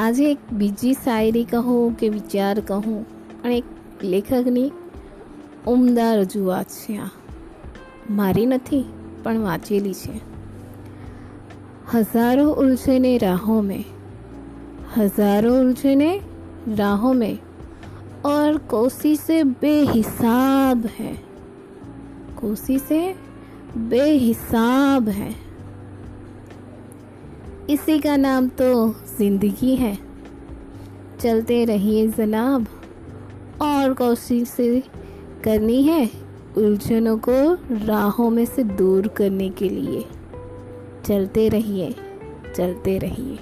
આજે એક બીજી શાયરી કહું કે વિચાર કહું અને એક લેખકની ઉમદા રજૂઆત છે આ મારી નથી પણ વાંચેલી છે હજારો ઉલઝને રાહો મેં हज़ारों उलझने राहों में और कोसी से बेहिसाब है कोसी से बेहिसाब है इसी का नाम तो ज़िंदगी है। चलते रहिए जनाब। और कोशिशें करनी है उलझनों को राहों में से दूर करने के लिए। चलते रहिए चलते रहिए।